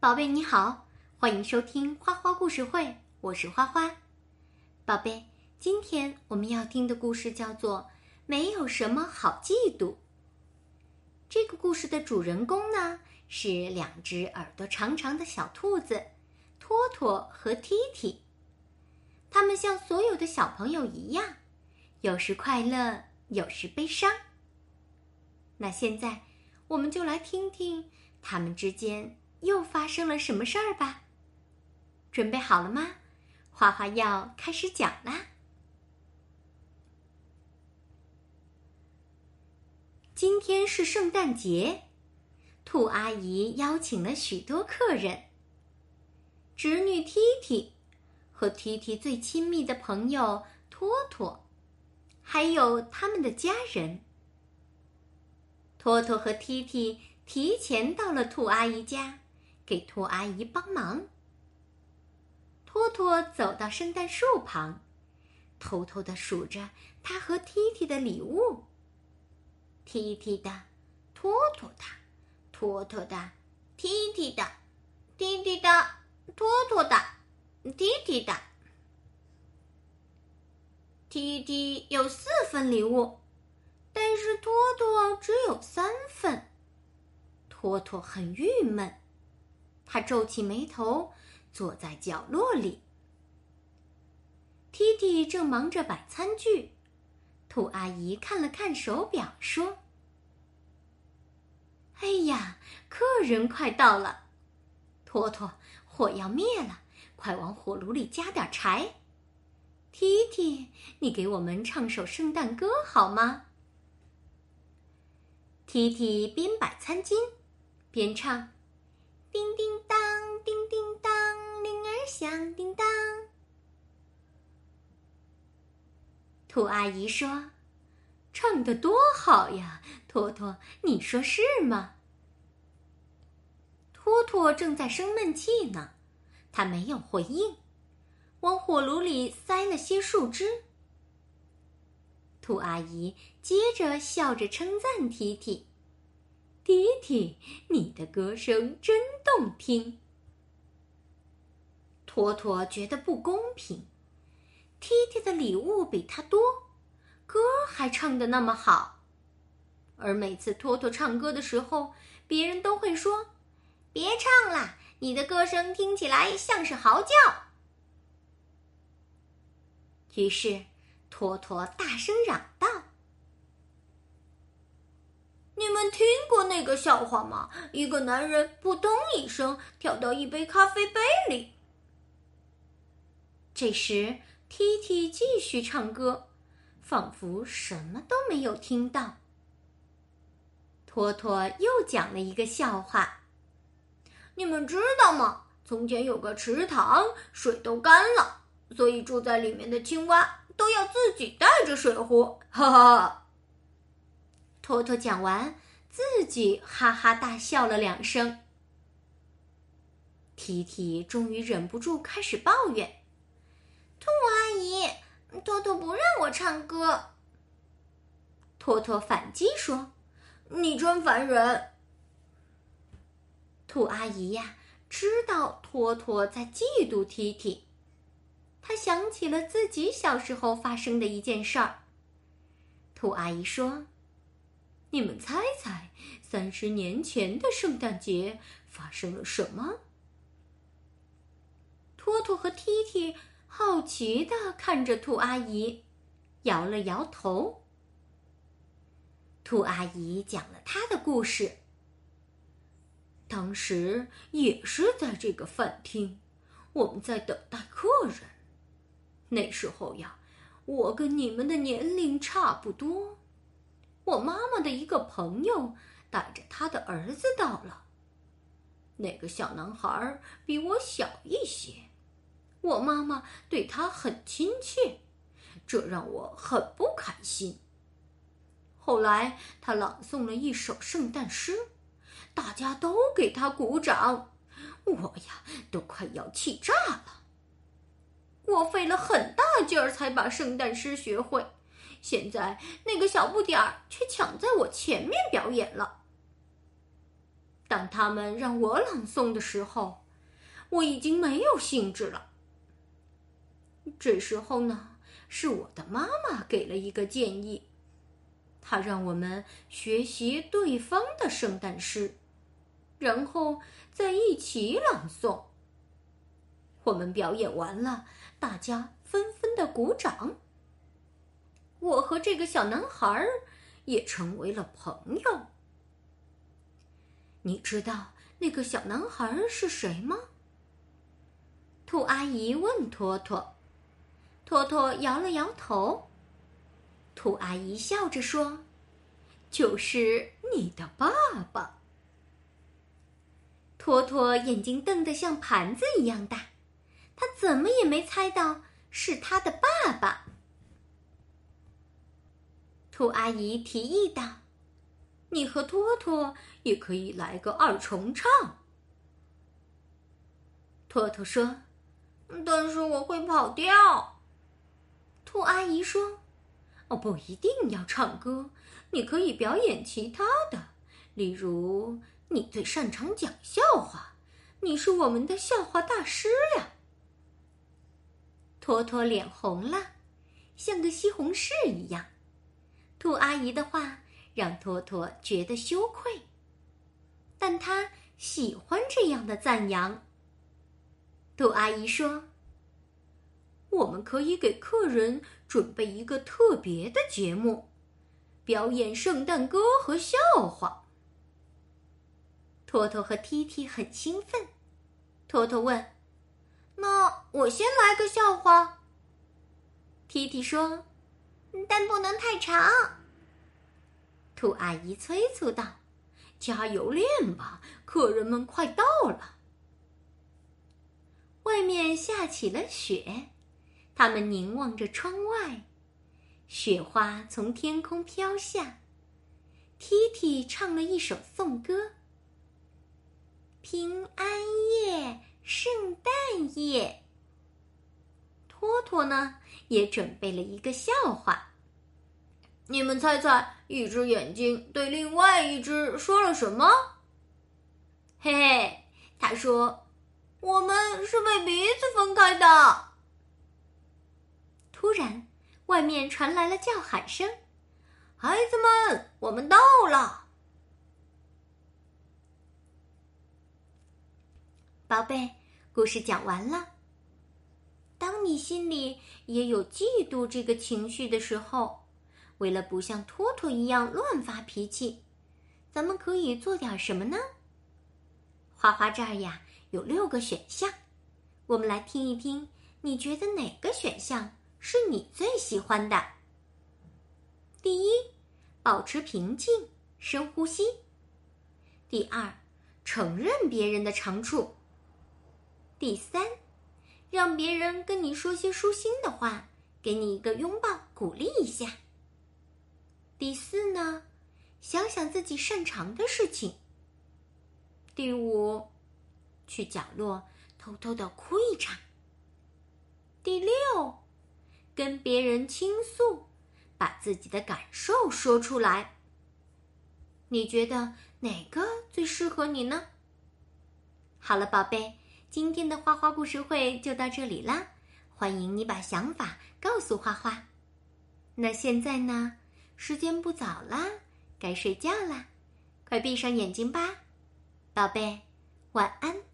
宝贝你好，欢迎收听花花故事会，我是花花。宝贝，今天我们要听的故事叫做《没有什么好嫉妒》。这个故事的主人公呢是两只耳朵长长的小兔子，托托和踢踢。他们像所有的小朋友一样，有时快乐，有时悲伤。那现在，我们就来听听他们之间。又发生了什么事儿吧？准备好了吗？花花要开始讲啦。今天是圣诞节，兔阿姨邀请了许多客人。侄女踢踢和踢踢最亲密的朋友托托，还有他们的家人。托托和踢踢提前到了兔阿姨家。给兔阿姨帮忙。托托走到圣诞树旁，偷偷的数着他和踢踢的礼物。踢踢的，托托的，托托的，踢踢的，踢踢的，托托的，踢踢的。踢踢有四份礼物，但是托托只有三份。托托很郁闷。他皱起眉头，坐在角落里。踢踢正忙着摆餐具，兔阿姨看了看手表，说：“哎呀，客人快到了，托托，火要灭了，快往火炉里加点柴。踢踢，你给我们唱首圣诞歌好吗？”踢踢边摆餐巾，边唱。叮叮当，叮叮当，铃儿响叮当。兔阿姨说：“唱的多好呀，托托，你说是吗？”托托正在生闷气呢，他没有回应，往火炉里塞了些树枝。兔阿姨接着笑着称赞提提。提提，你的歌声真动听。托托觉得不公平，提提的礼物比他多，歌还唱的那么好，而每次托托唱歌的时候，别人都会说：“别唱了，你的歌声听起来像是嚎叫。”于是，托托大声嚷道。你们听过那个笑话吗？一个男人扑通一声跳到一杯咖啡杯里。这时，踢踢继续唱歌，仿佛什么都没有听到。托托又讲了一个笑话：你们知道吗？从前有个池塘，水都干了，所以住在里面的青蛙都要自己带着水壶。哈哈。托托讲完，自己哈哈大笑了两声。提提终于忍不住开始抱怨：“兔阿姨，托托不让我唱歌。”托托反击说：“你真烦人。”兔阿姨呀，知道托托在嫉妒提提，她想起了自己小时候发生的一件事儿。兔阿姨说。你们猜猜，三十年前的圣诞节发生了什么？托托和踢踢好奇的看着兔阿姨，摇了摇头。兔阿姨讲了她的故事。当时也是在这个饭厅，我们在等待客人。那时候呀，我跟你们的年龄差不多。我妈妈的一个朋友带着他的儿子到了。那个小男孩比我小一些，我妈妈对他很亲切，这让我很不开心。后来他朗诵了一首圣诞诗，大家都给他鼓掌，我呀都快要气炸了。我费了很大劲儿才把圣诞诗学会。现在那个小不点儿却抢在我前面表演了。当他们让我朗诵的时候，我已经没有兴致了。这时候呢，是我的妈妈给了一个建议，她让我们学习对方的圣诞诗，然后再一起朗诵。我们表演完了，大家纷纷的鼓掌。我和这个小男孩也成为了朋友。你知道那个小男孩是谁吗？兔阿姨问托托。托托摇了摇头。兔阿姨笑着说：“就是你的爸爸。”托托眼睛瞪得像盘子一样大，他怎么也没猜到是他的爸爸。兔阿姨提议道：“你和托托也可以来个二重唱。”托托说：“但是我会跑调。”兔阿姨说：“哦，不一定要唱歌，你可以表演其他的，例如你最擅长讲笑话，你是我们的笑话大师呀。”托托脸红了，像个西红柿一样。兔阿姨的话让托托觉得羞愧，但他喜欢这样的赞扬。兔阿姨说。我们可以给客人准备一个特别的节目，表演圣诞歌和笑话。托托和踢踢很兴奋。托托问：“那我先来个笑话。”踢踢说：“但不能太长。”兔阿姨催促道：“加油练吧，客人们快到了。”外面下起了雪。他们凝望着窗外，雪花从天空飘下。踢踢唱了一首颂歌：“平安夜，圣诞夜。”托托呢，也准备了一个笑话。你们猜猜，一只眼睛对另外一只说了什么？嘿嘿，他说：“我们是被鼻子分开的。”突然，外面传来了叫喊声：“孩子们，我们到了！”宝贝，故事讲完了。当你心里也有嫉妒这个情绪的时候，为了不像托托一样乱发脾气，咱们可以做点什么呢？花花这儿呀有六个选项，我们来听一听，你觉得哪个选项？是你最喜欢的。第一，保持平静，深呼吸。第二，承认别人的长处。第三，让别人跟你说些舒心的话，给你一个拥抱，鼓励一下。第四呢，想想自己擅长的事情。第五，去角落偷偷的哭一场。第六。跟别人倾诉，把自己的感受说出来。你觉得哪个最适合你呢？好了，宝贝，今天的花花故事会就到这里啦。欢迎你把想法告诉花花。那现在呢？时间不早啦，该睡觉啦，快闭上眼睛吧，宝贝，晚安。